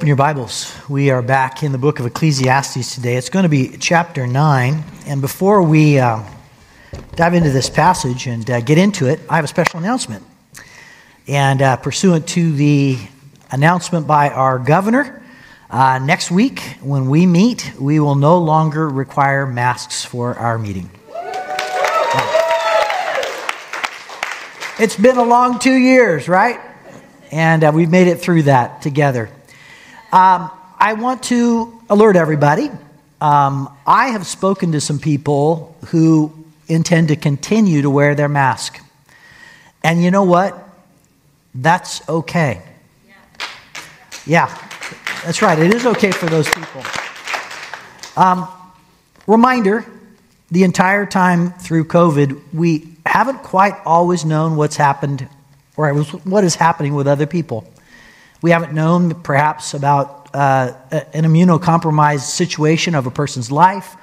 Open your Bibles. We are back in the book of Ecclesiastes today. It's going to be chapter 9. And before we uh, dive into this passage and uh, get into it, I have a special announcement. And uh, pursuant to the announcement by our governor, uh, next week when we meet, we will no longer require masks for our meeting. It's been a long two years, right? And uh, we've made it through that together. Um, I want to alert everybody. Um, I have spoken to some people who intend to continue to wear their mask. And you know what? That's okay. Yeah, that's right. It is okay for those people. Um, reminder the entire time through COVID, we haven't quite always known what's happened or what is happening with other people. We haven't known perhaps about uh, an immunocompromised situation of a person's life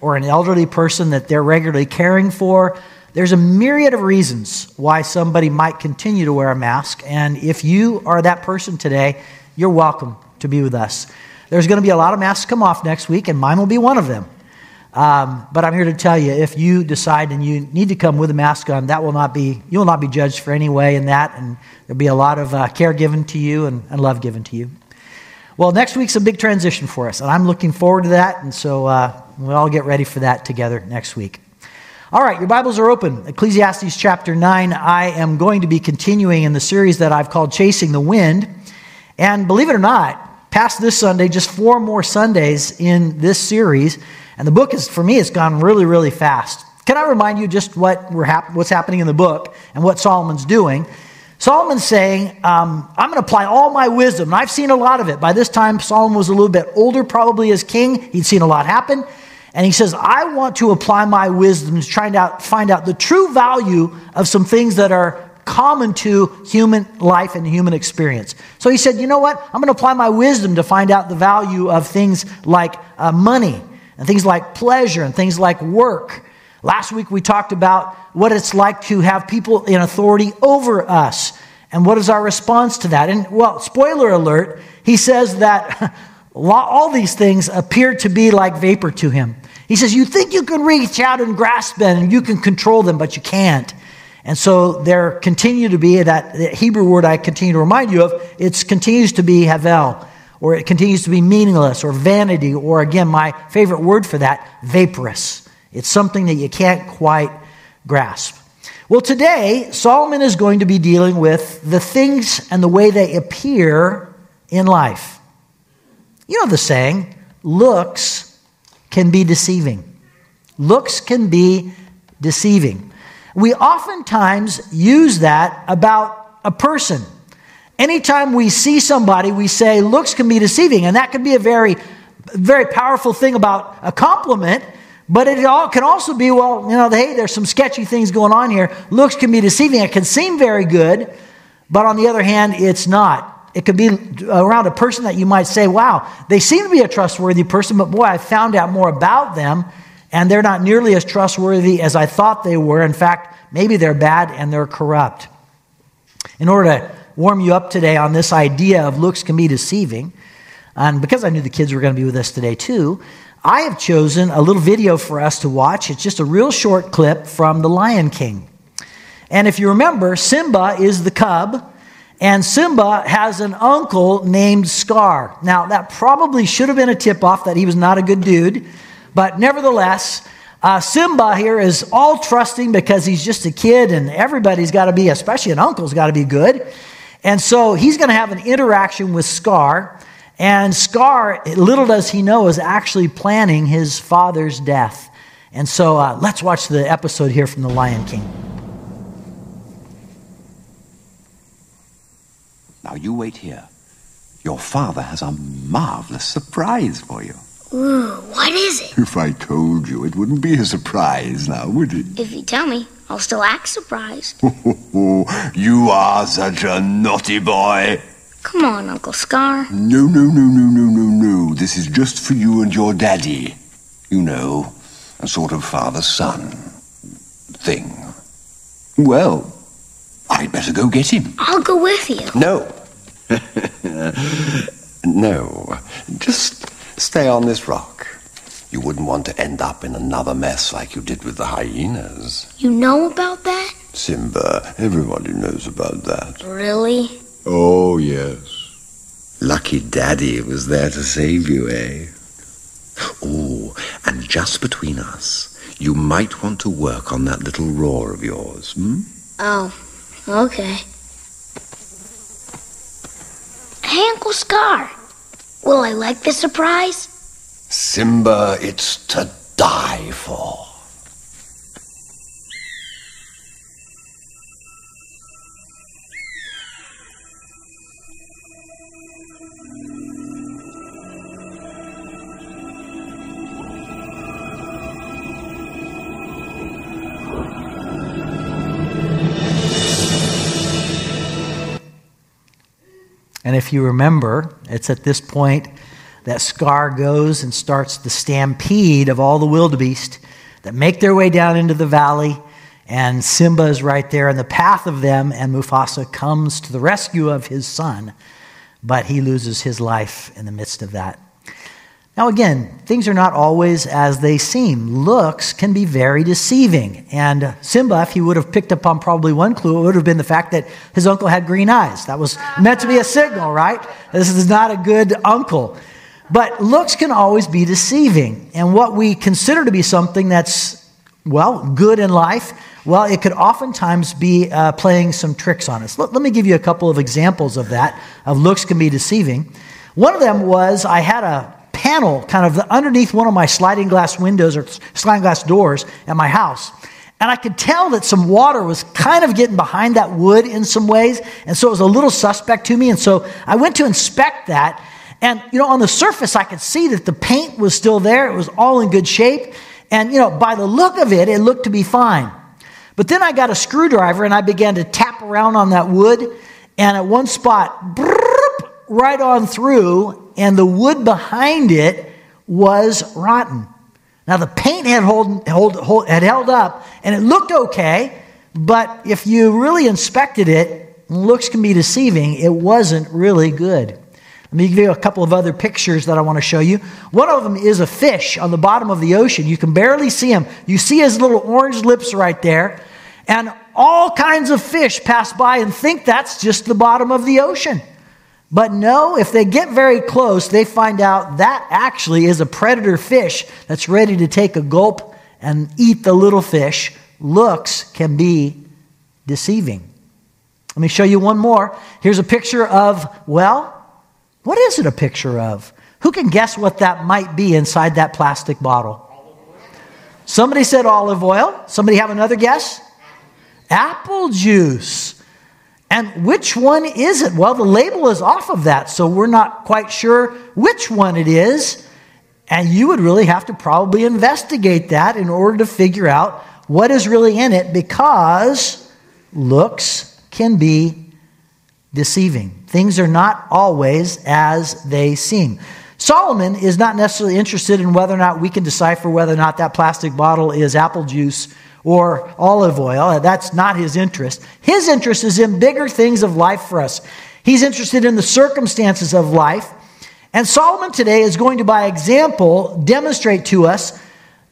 or an elderly person that they're regularly caring for. There's a myriad of reasons why somebody might continue to wear a mask. And if you are that person today, you're welcome to be with us. There's going to be a lot of masks come off next week, and mine will be one of them. Um, but I'm here to tell you, if you decide and you need to come with a mask on, that will not be, you will not be judged for any way in that, and there'll be a lot of uh, care given to you and, and, love given to you. Well, next week's a big transition for us, and I'm looking forward to that, and so uh, we'll all get ready for that together next week. All right, your Bibles are open. Ecclesiastes chapter 9. I am going to be continuing in the series that I've called Chasing the Wind. And believe it or not, past this Sunday, just four more Sundays in this series, and the book is, for me, it's gone really, really fast. Can I remind you just what we're hap- what's happening in the book and what Solomon's doing? Solomon's saying, um, I'm going to apply all my wisdom. And I've seen a lot of it. By this time, Solomon was a little bit older, probably as king. He'd seen a lot happen. And he says, I want to apply my wisdom to try to find out the true value of some things that are common to human life and human experience. So he said, You know what? I'm going to apply my wisdom to find out the value of things like uh, money and things like pleasure and things like work. Last week we talked about what it's like to have people in authority over us and what is our response to that. And well, spoiler alert, he says that all these things appear to be like vapor to him. He says, You think you can reach out and grasp them and you can control them, but you can't. And so there continue to be that Hebrew word I continue to remind you of, it continues to be havel or it continues to be meaningless or vanity, or again, my favorite word for that, vaporous. It's something that you can't quite grasp. Well, today, Solomon is going to be dealing with the things and the way they appear in life. You know the saying, looks can be deceiving. Looks can be deceiving. We oftentimes use that about a person. Anytime we see somebody, we say looks can be deceiving, and that can be a very, very powerful thing about a compliment. But it all can also be, well, you know, hey, there's some sketchy things going on here. Looks can be deceiving. It can seem very good, but on the other hand, it's not. It could be around a person that you might say, wow, they seem to be a trustworthy person, but boy, I found out more about them, and they're not nearly as trustworthy as I thought they were. In fact, maybe they're bad and they're corrupt. In order to warm you up today on this idea of looks can be deceiving. And because I knew the kids were going to be with us today too, I have chosen a little video for us to watch. It's just a real short clip from The Lion King. And if you remember, Simba is the cub, and Simba has an uncle named Scar. Now, that probably should have been a tip off that he was not a good dude, but nevertheless, uh, Simba here is all trusting because he's just a kid, and everybody's got to be, especially an uncle's got to be good. And so he's going to have an interaction with Scar. And Scar, little does he know, is actually planning his father's death. And so uh, let's watch the episode here from The Lion King. Now you wait here. Your father has a marvelous surprise for you. Ooh, what is it? If I told you, it wouldn't be a surprise now, would it? If you tell me, I'll still act surprised. you are such a naughty boy. Come on, Uncle Scar. No, no, no, no, no, no, no. This is just for you and your daddy. You know, a sort of father-son thing. Well, I'd better go get him. I'll go with you. No. No, just stay on this rock. You wouldn't want to end up in another mess like you did with the hyenas. You know about that? Simba, everybody knows about that. Really? Oh, yes. Lucky Daddy was there to save you, eh? Oh, and just between us, you might want to work on that little roar of yours, hmm? Oh, okay. Hey, Uncle Scar. Will I like the surprise? Simba, it's to die for. If you remember, it's at this point that Scar goes and starts the stampede of all the wildebeest that make their way down into the valley. And Simba is right there in the path of them, and Mufasa comes to the rescue of his son, but he loses his life in the midst of that. Now, again, things are not always as they seem. Looks can be very deceiving. And Simba, if he would have picked up on probably one clue, it would have been the fact that his uncle had green eyes. That was meant to be a signal, right? This is not a good uncle. But looks can always be deceiving. And what we consider to be something that's, well, good in life, well, it could oftentimes be uh, playing some tricks on us. Let, let me give you a couple of examples of that, of looks can be deceiving. One of them was I had a panel kind of underneath one of my sliding glass windows or sliding glass doors at my house. And I could tell that some water was kind of getting behind that wood in some ways. And so it was a little suspect to me. And so I went to inspect that. And, you know, on the surface, I could see that the paint was still there. It was all in good shape. And, you know, by the look of it, it looked to be fine. But then I got a screwdriver and I began to tap around on that wood. And at one spot, right on through, and the wood behind it was rotten. Now, the paint had, hold, hold, hold, had held up and it looked okay, but if you really inspected it, looks can be deceiving. It wasn't really good. Let me give you a couple of other pictures that I want to show you. One of them is a fish on the bottom of the ocean. You can barely see him. You see his little orange lips right there. And all kinds of fish pass by and think that's just the bottom of the ocean. But no, if they get very close, they find out that actually is a predator fish that's ready to take a gulp and eat the little fish. Looks can be deceiving. Let me show you one more. Here's a picture of, well, what is it a picture of? Who can guess what that might be inside that plastic bottle? Somebody said olive oil. Somebody have another guess? Apple juice. And which one is it? Well, the label is off of that, so we're not quite sure which one it is. And you would really have to probably investigate that in order to figure out what is really in it because looks can be deceiving. Things are not always as they seem. Solomon is not necessarily interested in whether or not we can decipher whether or not that plastic bottle is apple juice or olive oil. That's not his interest. His interest is in bigger things of life for us. He's interested in the circumstances of life. And Solomon today is going to, by example, demonstrate to us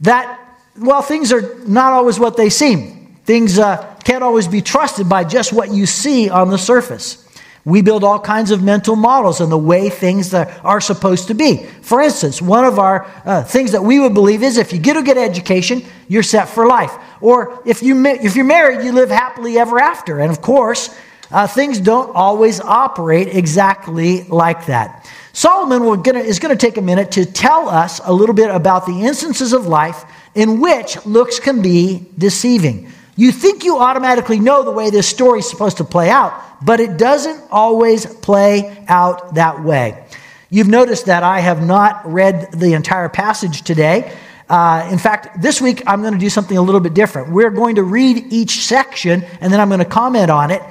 that, well, things are not always what they seem. Things uh, can't always be trusted by just what you see on the surface. We build all kinds of mental models and the way things are supposed to be. For instance, one of our uh, things that we would believe is if you get a good education, you're set for life. Or if, you, if you're married, you live happily ever after. And of course, uh, things don't always operate exactly like that. Solomon gonna, is going to take a minute to tell us a little bit about the instances of life in which looks can be deceiving. You think you automatically know the way this story is supposed to play out, but it doesn't always play out that way. You've noticed that I have not read the entire passage today. Uh, in fact, this week I'm going to do something a little bit different. We're going to read each section and then I'm going to comment on it.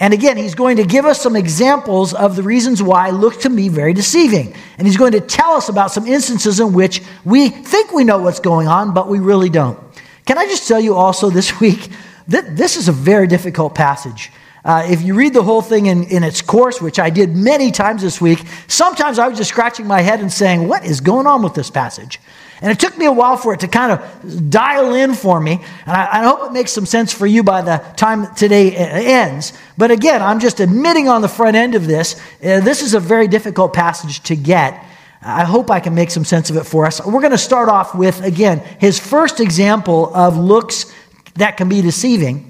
And again, he's going to give us some examples of the reasons why look to be very deceiving. And he's going to tell us about some instances in which we think we know what's going on, but we really don't. Can I just tell you also this week that this is a very difficult passage? Uh, if you read the whole thing in, in its course, which I did many times this week, sometimes I was just scratching my head and saying, What is going on with this passage? And it took me a while for it to kind of dial in for me. And I, I, hope it makes some sense for you by the time today ends. But again, I'm just admitting on the front end of this, uh, this is a very difficult passage to get. I hope I can make some sense of it for us. We're going to start off with, again, his first example of looks that can be deceiving.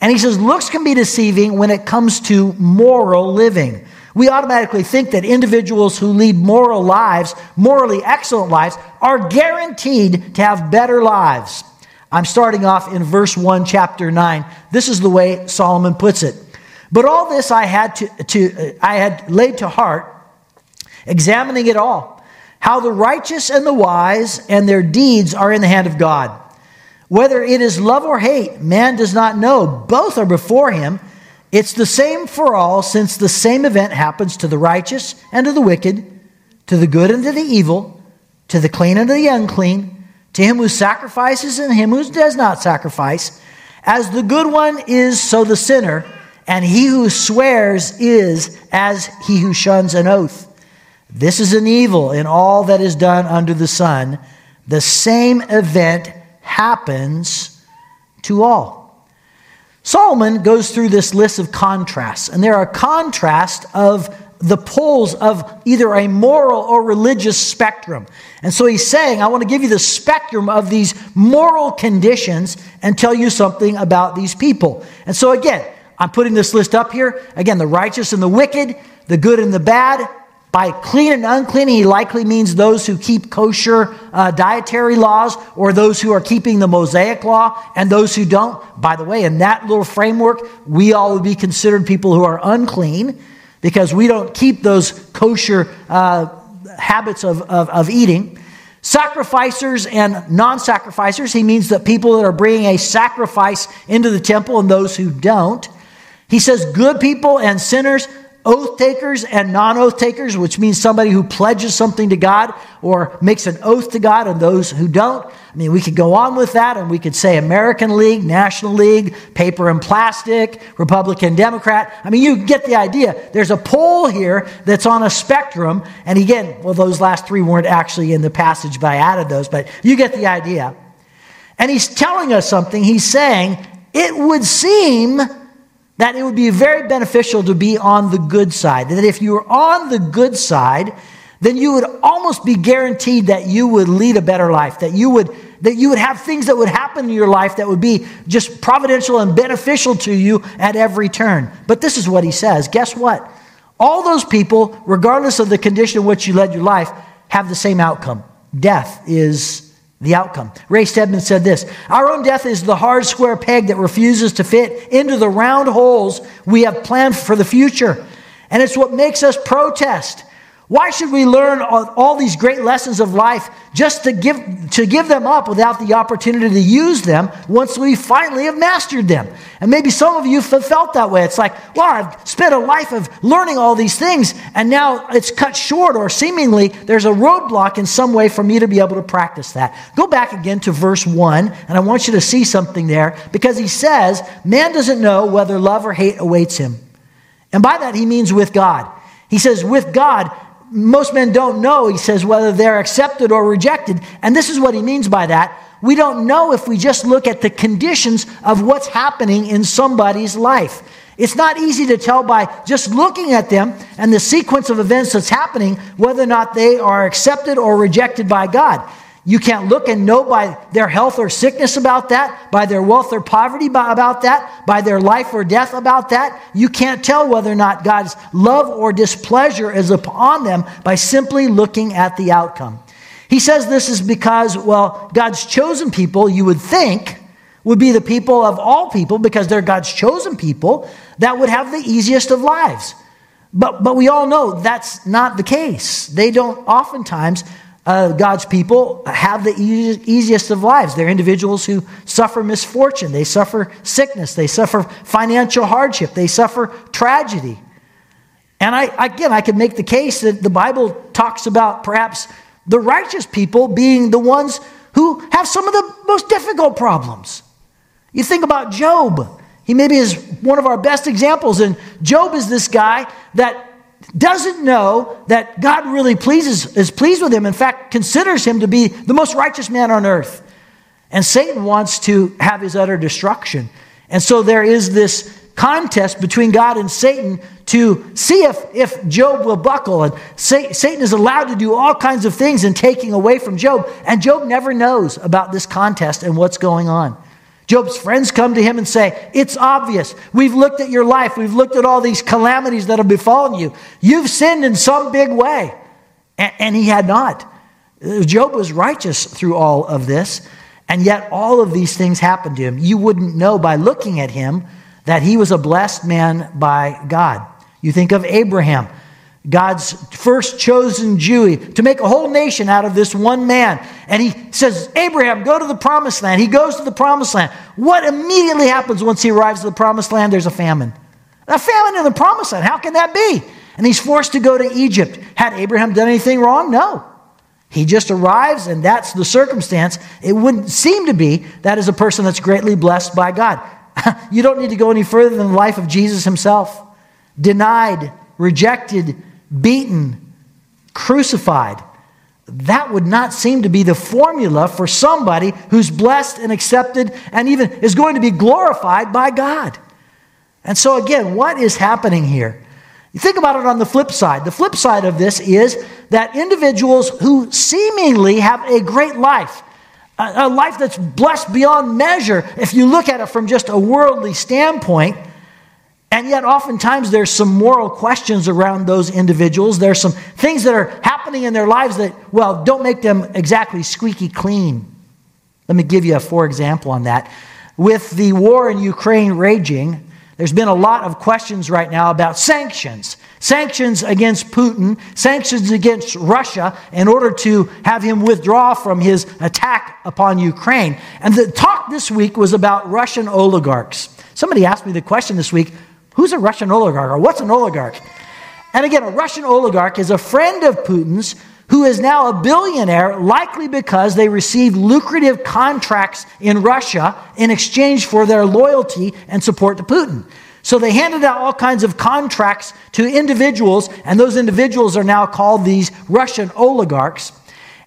And he says, looks can be deceiving when it comes to moral living. We automatically think that individuals who lead moral lives, morally excellent lives, are guaranteed to have better lives. I'm starting off in verse 1, chapter 9. This is the way Solomon puts it. But all this I had, to, to, uh, I had laid to heart, examining it all, how the righteous and the wise and their deeds are in the hand of God. Whether it is love or hate, man does not know. Both are before him it's the same for all, since the same event happens to the righteous and to the wicked, to the good and to the evil, to the clean and to the unclean, to him who sacrifices and him who does not sacrifice. As the good one is, so the sinner, and he who swears is as he who shuns an oath. This is an evil in all that is done under the sun. The same event happens to all. Solomon goes through this list of contrasts, and there are contrasts of the poles of either a moral or religious spectrum. And so he's saying, I want to give you the spectrum of these moral conditions and tell you something about these people. And so again, I'm putting this list up here. Again, the righteous and the wicked, the good and the bad, by clean and unclean, he likely means those who keep kosher uh, dietary laws or those who are keeping the Mosaic law and those who don't. By the way, in that little framework, we all would be considered people who are unclean because we don't keep those kosher uh, habits of, of, of eating. Sacrificers and non sacrificers, he means that people that are bringing a sacrifice into the temple and those who don't. He says good people and sinners oath takers and non oath takers, which means somebody who pledges something to God or makes an oath to God, and those who don't. I mean, we could go on with that and we could say American League, National League, paper and plastic, Republican, Democrat. I mean, you get the idea. There's a pole here that's on a spectrum. And again, well, those last three weren't actually in the passage, but I added those, but you get the idea. And he's telling us something. He's saying, it would seem that it would be very beneficial to be on the good side. That if you were on the good side, then you would almost be guaranteed that you would lead a better life, that you would that you would have things that would happen in your life that would be just providential and beneficial to you at every turn. But this is what he says. Guess what? All those people, regardless of the condition in which you led your life, have the same outcome. Death is the outcome. Ray Stedman said this Our own death is the hard square peg that refuses to fit into the round holes we have planned for the future. And it's what makes us protest. Why should we learn all these great lessons of life just to give, to give them up without the opportunity to use them once we finally have mastered them? And maybe some of you have felt that way. It's like, well, I've spent a life of learning all these things, and now it's cut short, or seemingly there's a roadblock in some way for me to be able to practice that. Go back again to verse 1, and I want you to see something there because he says, Man doesn't know whether love or hate awaits him. And by that, he means with God. He says, with God, most men don't know, he says, whether they're accepted or rejected. And this is what he means by that. We don't know if we just look at the conditions of what's happening in somebody's life. It's not easy to tell by just looking at them and the sequence of events that's happening whether or not they are accepted or rejected by God. You can't look and know by their health or sickness about that, by their wealth or poverty about that, by their life or death about that. You can't tell whether or not God's love or displeasure is upon them by simply looking at the outcome. He says this is because, well, God's chosen people, you would think, would be the people of all people because they're God's chosen people that would have the easiest of lives. But, but we all know that's not the case. They don't oftentimes uh, God's people have the easiest of lives. They're individuals who suffer misfortune, they suffer sickness, they suffer financial hardship, they suffer tragedy. And I, again, I could make the case that the Bible talks about perhaps the righteous people being the ones who have some of the most difficult problems. You think about Job. He maybe is one of our best examples. And Job is this guy that doesn't know that God really pleases, is pleased with him. In fact, considers him to be the most righteous man on earth. And Satan wants to have his utter destruction. And so there is this contest between God and Satan to see if, if Job will buckle. And Satan is allowed to do all kinds of things in taking away from Job. And Job never knows about this contest and what's going on. Job's friends come to him and say, It's obvious. We've looked at your life. We've looked at all these calamities that have befallen you. You've sinned in some big way. And, he had not. Job was righteous through all of this. And yet, all of these things happened to him. You wouldn't know by looking at him that he was a blessed man by God. You think of Abraham. God's first chosen Jew to make a whole nation out of this one man. And he says, Abraham, go to the promised land. He goes to the promised land. What immediately happens once he arrives at the promised land? There's a famine. A famine in the promised land. How can that be? And he's forced to go to Egypt. Had Abraham done anything wrong? No. He just arrives, and that's the circumstance. It wouldn't seem to be that is a person that's greatly blessed by God. you don't need to go any further than the life of Jesus himself. Denied, rejected, beaten, crucified. That would not seem to be the formula for somebody who's blessed and accepted and even is going to be glorified by God. And so, again, what is happening here? You think about it on the flip side. The flip side of this is that individuals who seemingly have a great life, a, life that's blessed beyond measure, if you look at it from just a worldly standpoint, and yet, oftentimes, there's some moral questions around those individuals. There's some things that are happening in their lives that, well, don't make them exactly squeaky clean. Let me give you a for example on that. With the war in Ukraine raging, there's been a lot of questions right now about sanctions. Sanctions against Putin, sanctions against Russia in order to have him withdraw from his attack upon Ukraine. And the talk this week was about Russian oligarchs. Somebody asked me the question this week Who's a Russian oligarch or what's an oligarch? And again, a Russian oligarch is a friend of Putin's who is now a billionaire, likely because they received lucrative contracts in Russia in exchange for their loyalty and support to Putin. So they handed out all kinds of contracts to individuals, and those individuals are now called these Russian oligarchs.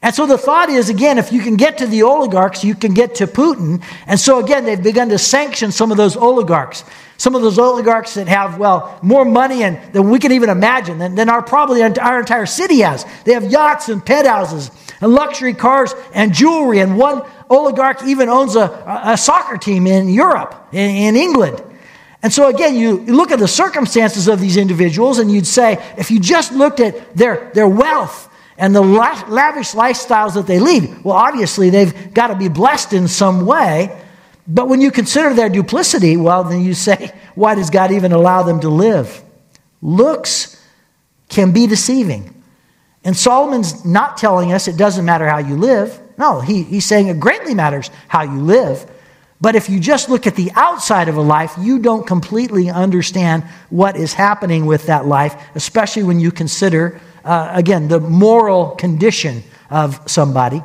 And so the thought is again, if you can get to the oligarchs, you can get to Putin. And so again, they've begun to sanction some of those oligarchs. Some of those oligarchs that have, well, more money and, than we can even imagine, than, than our probably our entire city has. They have yachts and penthouses and luxury cars and jewelry. And one oligarch even owns a, a soccer team in Europe, in, in England. And so, again, you, look at the circumstances of these individuals, and you'd say, if you just looked at their, their wealth and the lavish lifestyles that they lead, well, obviously they've got to be blessed in some way. But when you consider their duplicity, well, then you say, why does God even allow them to live? Looks can be deceiving. And Solomon's not telling us it doesn't matter how you live. No, he, he's saying it greatly matters how you live. But if you just look at the outside of a life, you don't completely understand what is happening with that life, especially when you consider, uh, again, the moral condition of somebody.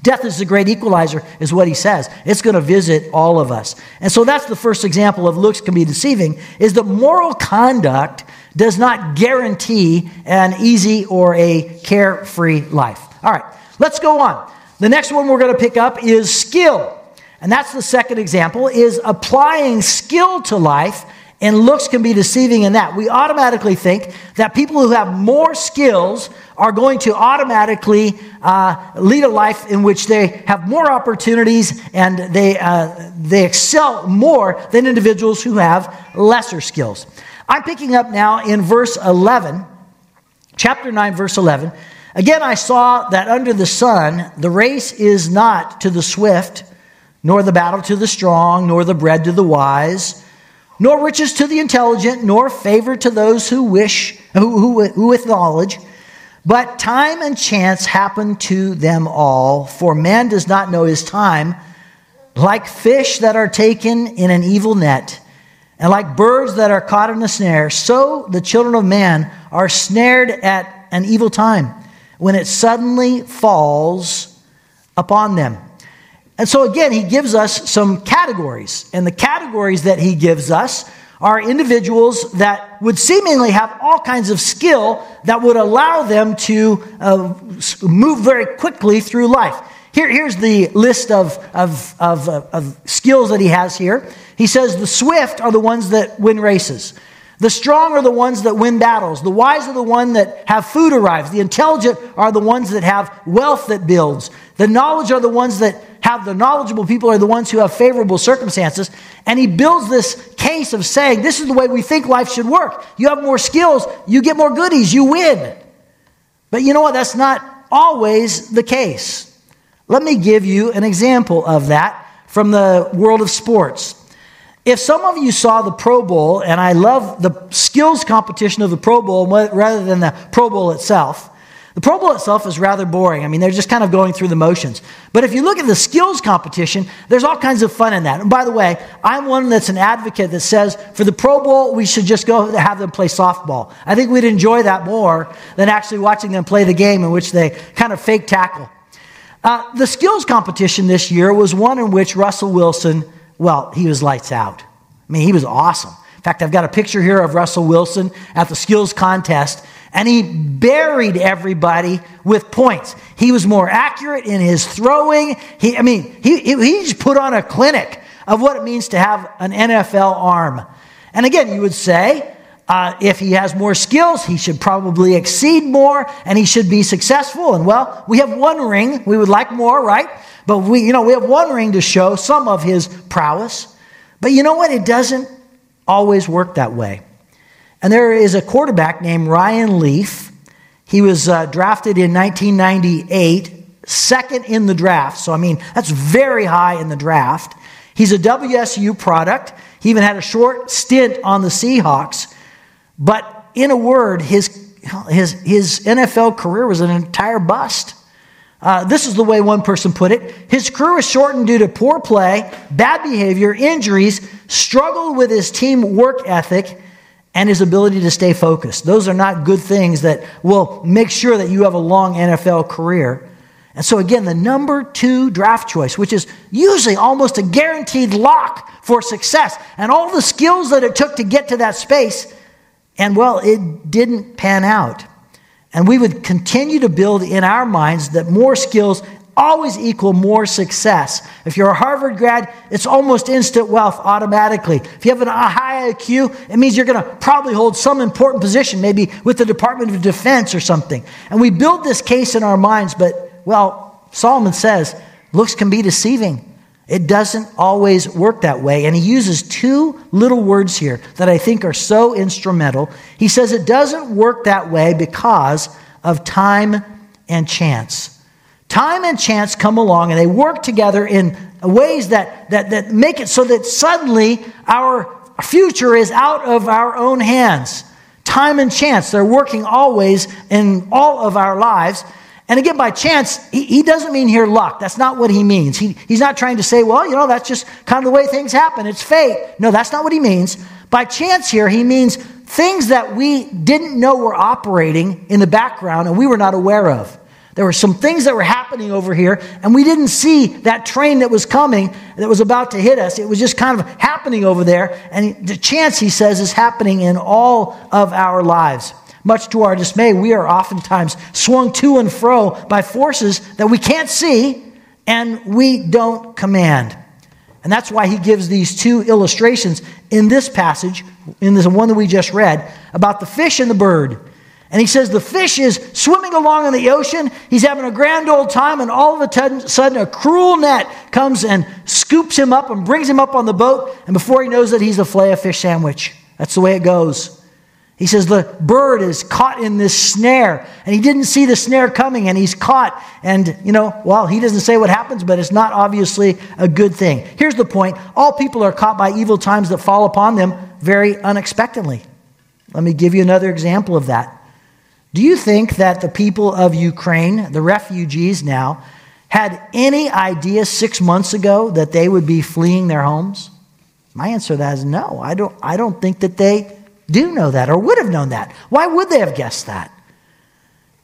Death is the great equalizer, is what he says. It's going to visit all of us. And so that's the first example of looks can be deceiving, is that moral conduct does not guarantee an easy or a carefree life. All right, let's go on. The next one we're going to pick up is skill. And that's the second example, is applying skill to life and looks can be deceiving in that. We automatically think that people who have more skills are going to automatically uh, lead a life in which they have more opportunities and they, uh, they excel more than individuals who have lesser skills. I'm picking up now in verse 11, chapter 9, verse 11. Again, I saw that under the sun, the race is not to the swift, nor the battle to the strong, nor the bread to the wise nor riches to the intelligent, nor favor to those who wish, who, who, who with knowledge. But time and chance happen to them all, for man does not know his time. Like fish that are taken in an evil net, and like birds that are caught in a snare, so the children of man are snared at an evil time when it suddenly falls upon them. And so, again, he gives us some categories. And the categories that he gives us are individuals that would seemingly have all kinds of skill that would allow them to uh, move very quickly through life. Here, here's the list of, of, of, of skills that he has here. He says the swift are the ones that win races. The strong are the ones that win battles. The wise are the ones that have food arrives. The intelligent are the ones that have wealth that builds. The knowledge are the ones that have the knowledgeable people are the ones who have favorable circumstances. And he builds this case of saying, this is the way we think life should work. You have more skills, you get more goodies, you win. But you know what? That's not always the case. Let me give you an example of that from the world of sports. If some of you saw the Pro Bowl, and I love the skills competition of the Pro Bowl rather than the Pro Bowl itself, the Pro Bowl itself is rather boring. I mean, they're just kind of going through the motions. But if you look at the skills competition, there's all kinds of fun in that. And by the way, I'm one that's an advocate that says for the Pro Bowl, we should just go have them play softball. I think we'd enjoy that more than actually watching them play the game in which they kind of fake tackle. Uh, the skills competition this year was one in which Russell Wilson, well, he was lights out. I mean, he was awesome. In fact, I've got a picture here of Russell Wilson at the skills contest and he buried everybody with points. He was more accurate in his throwing. He, I mean, he, he just put on a clinic of what it means to have an NFL arm. And again, you would say, uh, if he has more skills, he should probably exceed more and he should be successful. And well, we have one ring. We would like more, right? But we, you know, we have one ring to show some of his prowess. But you know what? It doesn't always work that way. And there is a quarterback named Ryan Leaf. He was uh, drafted in 1998, second in the draft. So, I mean, that's very high in the draft. He's a WSU product. He even had a short stint on the Seahawks. But in a word, his, his, his NFL career was an entire bust. Uh, this is the way one person put it. His career was shortened due to poor play, bad behavior, injuries, struggled with his team work ethic, and his ability to stay focused. Those are not good things that will make sure that you have a long NFL career. And so, again, the number two draft choice, which is usually almost a guaranteed lock for success, and all the skills that it took to get to that space, and well, it didn't pan out. And we would continue to build in our minds that more skills always equal more success. If you're a Harvard grad, it's almost instant wealth automatically. If you have a high IQ, it means you're going to probably hold some important position, maybe with the Department of Defense or something. And we build this case in our minds, but, well, Solomon says looks can be deceiving. It doesn't always work that way. And he uses two little words here that I think are so instrumental. He says it doesn't work that way because of time and chance. Time and chance come along and they work together in ways that, that, that make it so that suddenly our future is out of our own hands. Time and chance, they're working always in all of our lives. And again, by chance, he, he doesn't mean here luck. That's not what he means. He, he's not trying to say, well, you know, that's just kind of the way things happen. It's fate. No, that's not what he means. By chance here, he means things that we didn't know were operating in the background and we were not aware of. There were some things that were happening over here, and we didn't see that train that was coming that was about to hit us. It was just kind of happening over there. And the chance, he says, is happening in all of our lives. Much to our dismay, we are oftentimes swung to and fro by forces that we can't see and we don't command. And that's why he gives these two illustrations in this passage, in this one that we just read, about the fish and the bird. And he says the fish is swimming along in the ocean. He's having a grand old time, and all of a sudden, a cruel net comes and scoops him up and brings him up on the boat. And before he knows it, he's a fillet of fish sandwich. That's the way it goes. He says the bird is caught in this snare, and he didn't see the snare coming, and he's caught. And, you know, well, he doesn't say what happens, but it's not obviously a good thing. Here's the point all people are caught by evil times that fall upon them very unexpectedly. Let me give you another example of that. Do you think that the people of Ukraine, the refugees now, had any idea six months ago that they would be fleeing their homes? My answer to that is no. I don't, I don't think that they do know that or would have known that. Why would they have guessed that?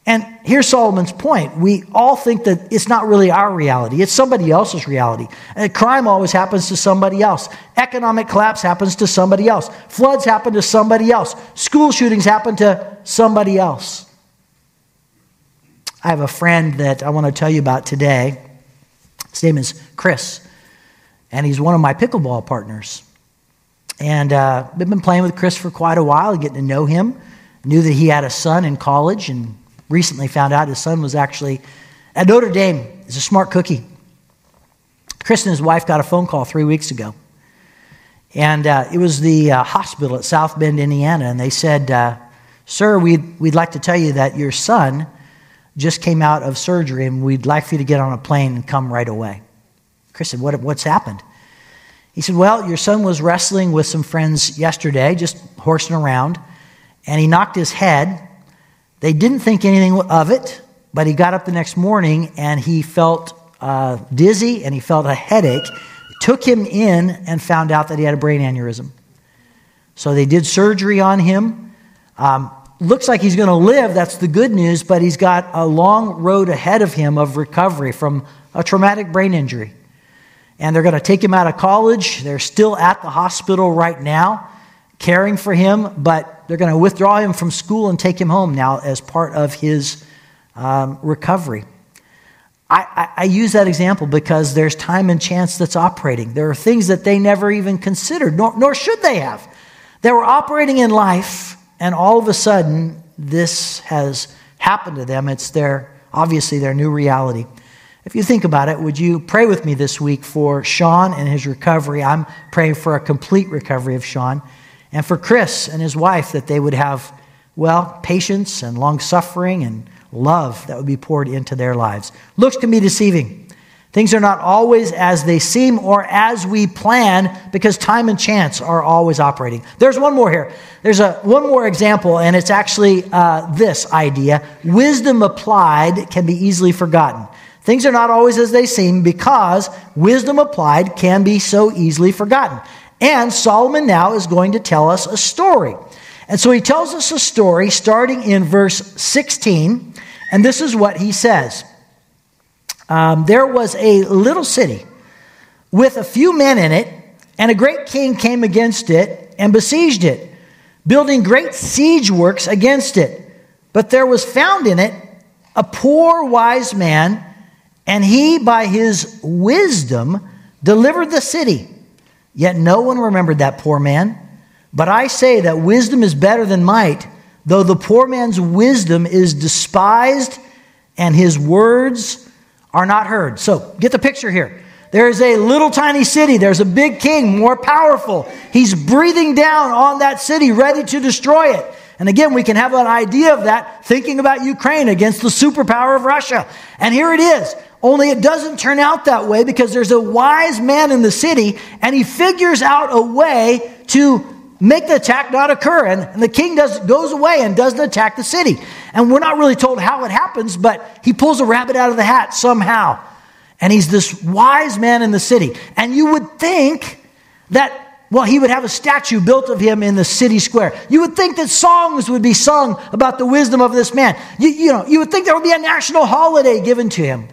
And here's Solomon's point. We all think that it's not really our reality, it's somebody else's reality. And crime always happens to somebody else. Economic collapse happens to somebody else. Floods happen to somebody else. School shootings happen to somebody else. I have a friend that I want to tell you about today. His name is Chris, and he's one of my pickleball partners. And uh, I've been playing with Chris for quite a while, getting to know him. Knew that he had a son in college and recently found out his son was actually at Notre Dame. He's a smart cookie. Chris and his wife got a phone call three weeks ago. And uh, it was the uh, hospital at South Bend, Indiana. And they said, uh, Sir, we'd, we'd like to tell you that your son just came out of surgery and we'd like for you to get on a plane and come right away. Chris said, what, What's happened? He said, Well, your son was wrestling with some friends yesterday, just horsing around, and he knocked his head they didn't think anything of it, but he got up the next morning and he felt uh, dizzy and he felt a headache. Took him in and found out that he had a brain aneurysm. So they did surgery on him. Um, looks like he's going to live, that's the good news, but he's got a long road ahead of him of recovery from a traumatic brain injury. And they're going to take him out of college. They're still at the hospital right now caring for him, but they're going to withdraw him from school and take him home now as part of his um, recovery. I, I, I, use that example because there's time and chance that's operating. There are things that they never even considered, nor, nor should they have. They were operating in life, and all of a sudden, this has happened to them. It's their, obviously, their new reality. If you think about it, would you pray with me this week for Sean and his recovery? I'm praying for a complete recovery of Sean and for Chris and his wife that they would have, well, patience and long suffering and love that would be poured into their lives. Looks can be deceiving. Things are not always as they seem or as we plan because time and chance are always operating. There's one more here. There's a one more example, and it's actually uh, this idea: wisdom applied can be easily forgotten. Things are not always as they seem because wisdom applied can be so easily forgotten. And Solomon now is going to tell us a story. And so he tells us a story starting in verse 16. And this is what he says um, There was a little city with a few men in it, and a great king came against it and besieged it, building great siege works against it. But there was found in it a poor wise man, and he, by his wisdom, delivered the city. Yet no one remembered that poor man. But I say that wisdom is better than might, though the poor man's wisdom is despised and his words are not heard. So get the picture here. There's a little tiny city. There's a big king, more powerful. He's breathing down on that city, ready to destroy it. And again, we can have an idea of that thinking about Ukraine against the superpower of Russia. And here it is. Only it doesn't turn out that way because there's a wise man in the city and he figures out a way to make the attack not occur. And, and the king does, goes away and doesn't attack the city. And we're not really told how it happens, but he pulls a rabbit out of the hat somehow. And he's this wise man in the city. And you would think that well, he would have a statue built of him in the city square. You would think that songs would be sung about the wisdom of this man. You, you know, you would think there would be a national holiday given to him.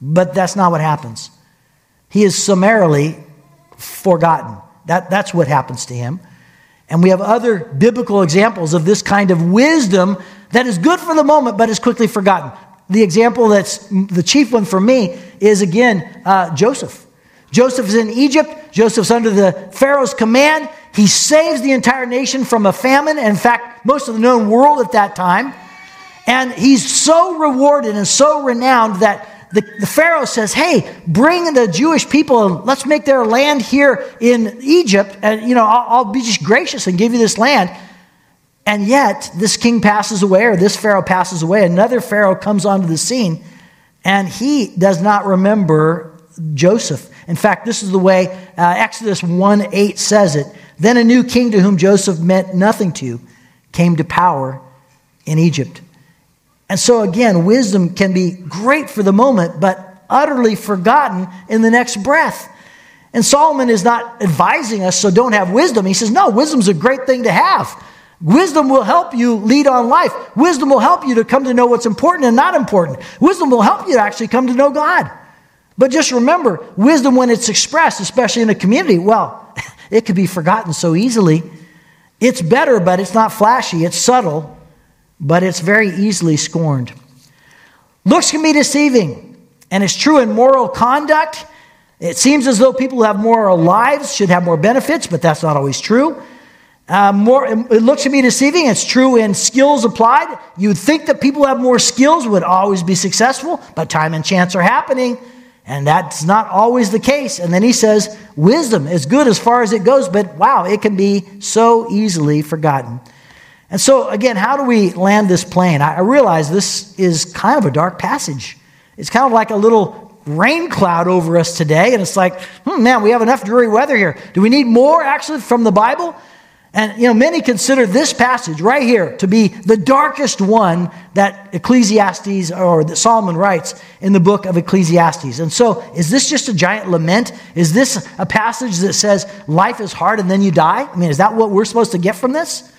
But that's not what happens. He is summarily forgotten. That, that's what happens to him. And we have other biblical examples of this kind of wisdom that is good for the moment but is quickly forgotten. The example that's the chief one for me is again uh, Joseph. Joseph is in Egypt. Joseph's under the Pharaoh's command. He saves the entire nation from a famine, in fact, most of the known world at that time. And he's so rewarded and so renowned that the, the Pharaoh says, Hey, bring the Jewish people and let's make their land here in Egypt. And, you know, I'll, I'll be just gracious and give you this land. And yet, this king passes away, or this Pharaoh passes away. Another Pharaoh comes onto the scene, and he does not remember Joseph. In fact, this is the way uh, Exodus 1 8 says it. Then a new king to whom Joseph meant nothing to came to power in Egypt. And so, again, wisdom can be great for the moment, but utterly forgotten in the next breath. And Solomon is not advising us, so don't have wisdom. He says, no, wisdom's a great thing to have. Wisdom will help you lead on life. Wisdom will help you to come to know what's important and not important. Wisdom will help you to actually come to know God. But just remember, wisdom, when it's expressed, especially in a community, well, it could be forgotten so easily. It's better, but it's not flashy. It's subtle, but it's very easily scorned. Looks can be deceiving, and it's true in moral conduct. It seems as though people who have moral lives should have more benefits, but that's not always true. Uh, more, it looks to be deceiving. It's true in skills applied. You'd think that people who have more skills would always be successful, but time and chance are happening, and that's not always the case. And then he says, wisdom is good as far as it goes, but wow, it can be so easily forgotten. And so, again, how do we land this plane? I realize this is kind of a dark passage. It's kind of like a little rain cloud over us today, and it's like, hmm, man, we have enough dreary weather here. Do we need more actually from the Bible? And you know, many consider this passage right here to be the darkest one that Ecclesiastes or that Solomon writes in the book of Ecclesiastes. And so, is this just a giant lament? Is this a passage that says life is hard and then you die? I mean, is that what we're supposed to get from this?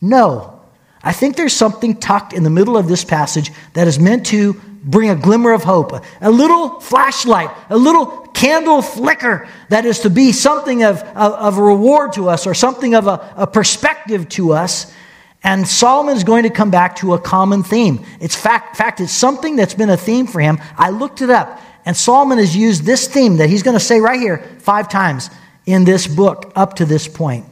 No. I think there's something tucked in the middle of this passage that is meant to bring a glimmer of hope, a little flashlight, a little candle flicker that is to be something of, of, of a reward to us or something of a, a perspective to us. And Solomon is going to come back to a common theme. It's fact, fact, it's something that's been a theme for him. I looked it up, and Solomon has used this theme that he's going to say right here five times in this book up to this point.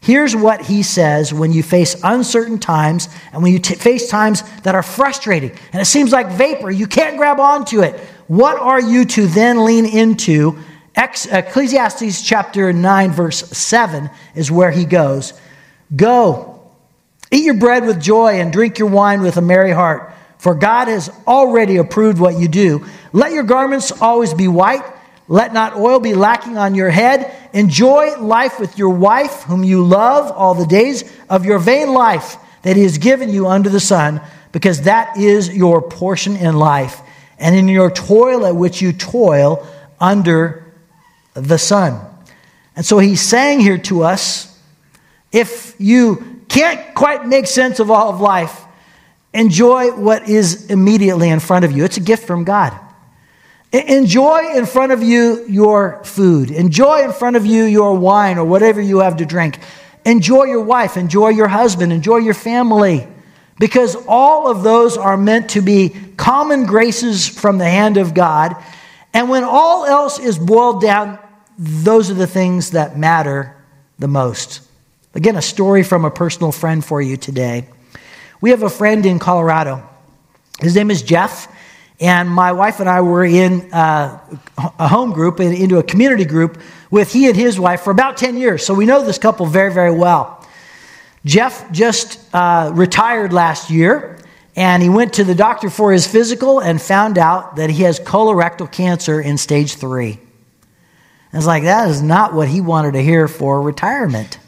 Here's what he says when you face uncertain times and when you t- face times that are frustrating and it seems like vapor, you can't grab onto it. What are you to then lean into? Ecclesiastes chapter 9, verse 7 is where he goes. Go, eat your bread with joy and drink your wine with a merry heart, for God has already approved what you do. Let your garments always be white. Let not oil be lacking on your head. Enjoy life with your wife, whom you love all the days of your vain life that he has given you under the sun, because that is your portion in life and in your toil at which you toil under the sun. And so he's saying here to us if you can't quite make sense of all of life, enjoy what is immediately in front of you. It's a gift from God. Enjoy in front of you your food. Enjoy in front of you your wine or whatever you have to drink. Enjoy your wife. Enjoy your husband. Enjoy your family because all of those are meant to be common graces from the hand of God. And when all else is boiled down, those are the things that matter the most. Again, a story from a personal friend for you today. We have a friend in Colorado. His name is Jeff. And my wife and I were in uh, a home group, and into a community group with he and his wife for about 10 years. So we know this couple very, very well. Jeff just uh, retired last year, and he went to the doctor for his physical and found out that he has colorectal cancer in stage three. I was like, that is not what he wanted to hear for retirement.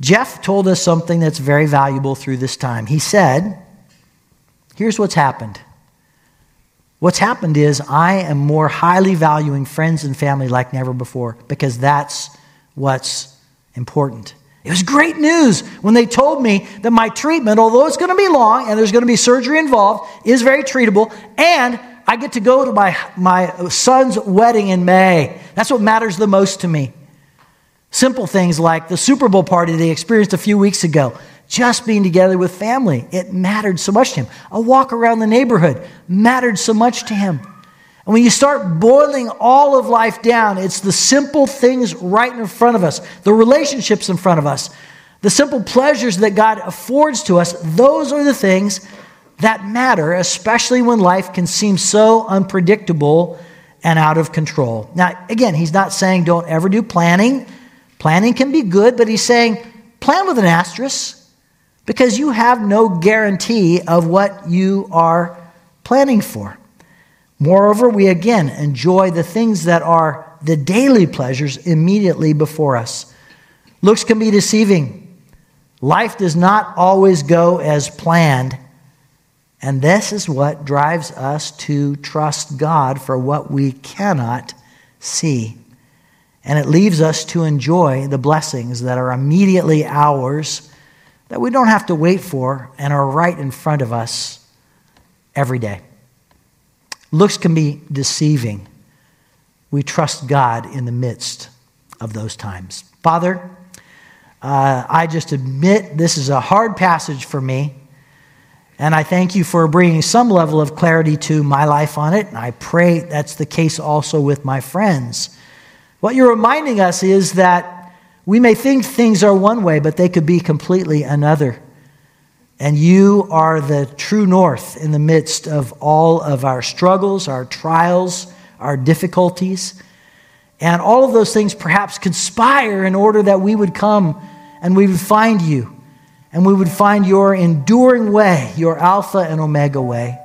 Jeff told us something that's very valuable through this time. He said, Here's what's happened. What's happened is I am more highly valuing friends and family like never before because that's what's important. It was great news when they told me that my treatment, although it's going to be long and there's going to be surgery involved, is very treatable, and I get to go to my, my son's wedding in May. That's what matters the most to me. Simple things like the Super Bowl party they experienced a few weeks ago, just being together with family, it mattered so much to him. A walk around the neighborhood mattered so much to him. And when you start boiling all of life down, it's the simple things right in front of us, the relationships in front of us, the simple pleasures that God affords to us. Those are the things that matter, especially when life can seem so unpredictable and out of control. Now, again, he's not saying don't ever do planning. Planning can be good, but he's saying plan with an asterisk because you have no guarantee of what you are planning for. Moreover, we again enjoy the things that are the daily pleasures immediately before us. Looks can be deceiving. Life does not always go as planned. And this is what drives us to trust God for what we cannot see. And it leaves us to enjoy the blessings that are immediately ours that we don't have to wait for and are right in front of us every day. Looks can be deceiving. We trust God in the midst of those times. Father, uh, I just admit this is a hard passage for me. And I thank you for bringing some level of clarity to my life on it. And I pray that's the case also with my friends. What you're reminding us is that we may think things are one way, but they could be completely another. And you are the true north in the midst of all of our struggles, our trials, our difficulties. And all of those things perhaps conspire in order that we would come and we would find you and we would find your enduring way, your Alpha and Omega way.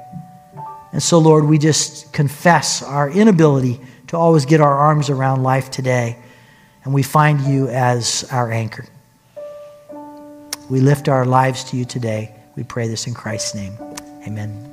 And so, Lord, we just confess our inability to always get our arms around life today, and we find you as our anchor. We lift our lives to you today. We pray this in Christ's name. Amen.